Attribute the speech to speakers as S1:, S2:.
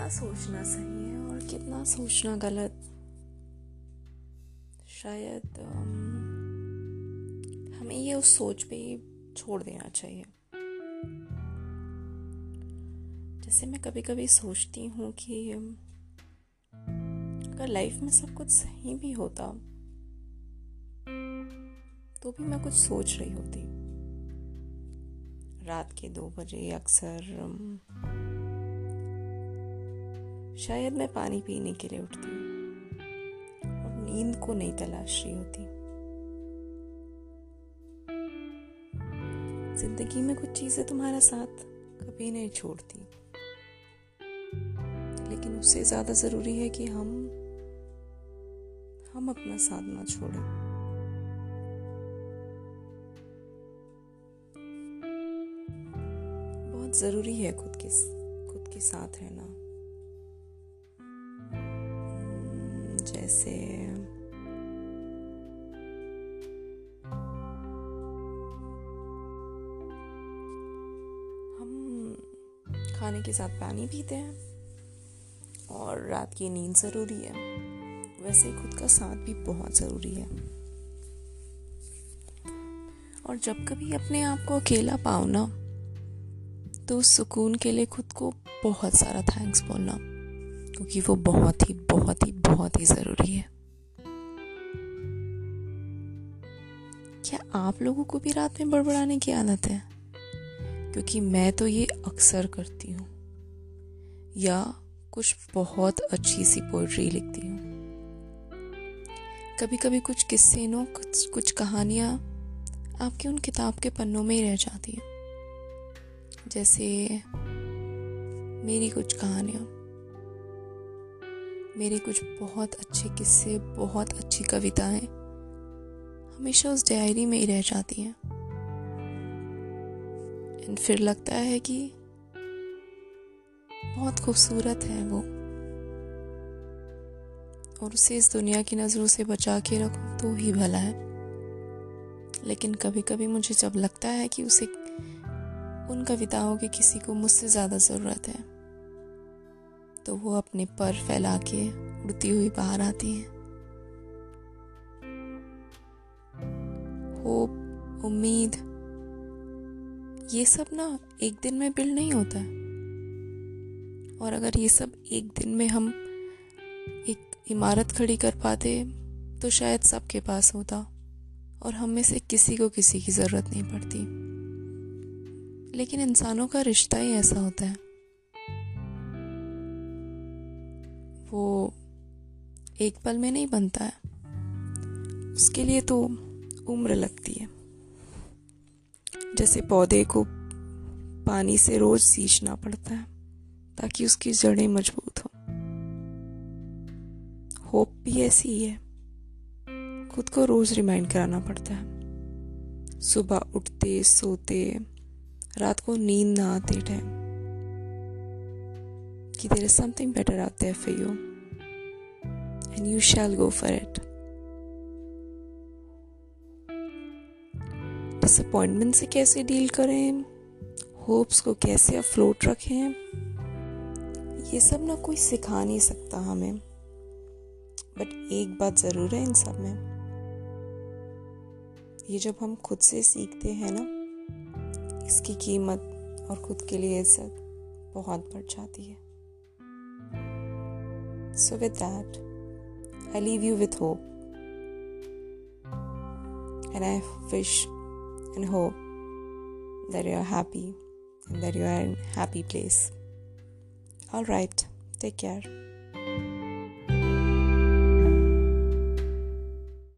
S1: कितना सोचना सही है और कितना सोचना गलत। शायद हमें ये उस सोच पे ही छोड़ देना चाहिए। जैसे मैं कभी कभी सोचती हूँ कि अगर लाइफ में सब कुछ सही भी होता तो भी मैं कुछ सोच रही होती। रात के दो बजे अक्सर शायद मैं पानी पीने के लिए उठती हूँ। और नींद को नहीं तलाश रही होती। ज़िंदगी में कुछ चीज़ें तुम्हारा साथ कभी नहीं छोड़ती। लेकिन उससे ज़्यादा ज़रूरी है कि हम हम अपना साथ ना छोड़ें। बहुत ज़रूरी है खुद के खुद के साथ रहना। जैसे हम खाने के साथ पानी पीते हैं और रात की नींद ज़रूरी है। वैसे ही खुद का साथ भी बहुत ज़रूरी है। और जब कभी अपने आप को अकेला पाओ ना तो सुकून के लिए खुद को बहुत सारा थैंक्स बोलना। क्योंकि वो बहुत ही बहुत ही बहुत ही ज़रूरी है। क्या आप लोगों को भी रात में बड़बड़ाने की आदत है? क्योंकि मैं तो ये अक्सर करती हूँ। या कुछ बहुत अच्छी सी पोइट्री लिखती हूँ। कभी कभी कुछ किस्से नो, कुछ कुछ कहानियाँ आपके उन किताब के पन्नों में ही रह जाती हैं। जैसे मेरी कुछ कहानियाँ। मेरे कुछ बहुत अच्छे किस्से, बहुत अच्छी कविताएँ हमेशा उस डायरी में ही रह जाती हैं। एंड फिर लगता है कि बहुत खूबसूरत है वो। और उसे इस दुनिया की नज़रों से बचा के रखो तो ही भला है। लेकिन कभी कभी मुझे जब लगता है कि उसे, उन कविताओं की किसी को मुझसे ज़्यादा ज़रूरत है। तो वो अपने पर फैला के उड़ती हुई बाहर आती है। होप, उम्मीद, ये सब ना एक दिन में बिल्ड नहीं होता। और अगर ये सब एक दिन में हम एक इमारत खड़ी कर पाते तो शायद सबके पास होता, और हम में से किसी को किसी की ज़रूरत नहीं पड़ती। लेकिन इंसानों का रिश्ता ही ऐसा होता है। वो एक पल में नहीं बनता है। उसके लिए तो उम्र लगती है। जैसे पौधे को पानी से रोज सींचना पड़ता है, ताकि उसकी जड़ें मज़बूत हो। होप भी ऐसी ही है। खुद को रोज रिमाइंड कराना पड़ता है। सुबह उठते, सोते, रात को नींद ना आते टाइम। कि there is something better out there for you and you shall go for it disappointment से कैसे डील करें? होप्स को कैसे अफ्लोट रखें? ये सब ना कोई सिखा नहीं सकता हमें। बट एक बात ज़रूर है इन सब में। ये जब हम खुद से सीखते हैं ना, इसकी कीमत और खुद के लिए इज़्ज़त बहुत बढ़ जाती है। So, with that, I leave you with hope. And I wish and hope that you are happy and that you are in a happy place. All right, take care.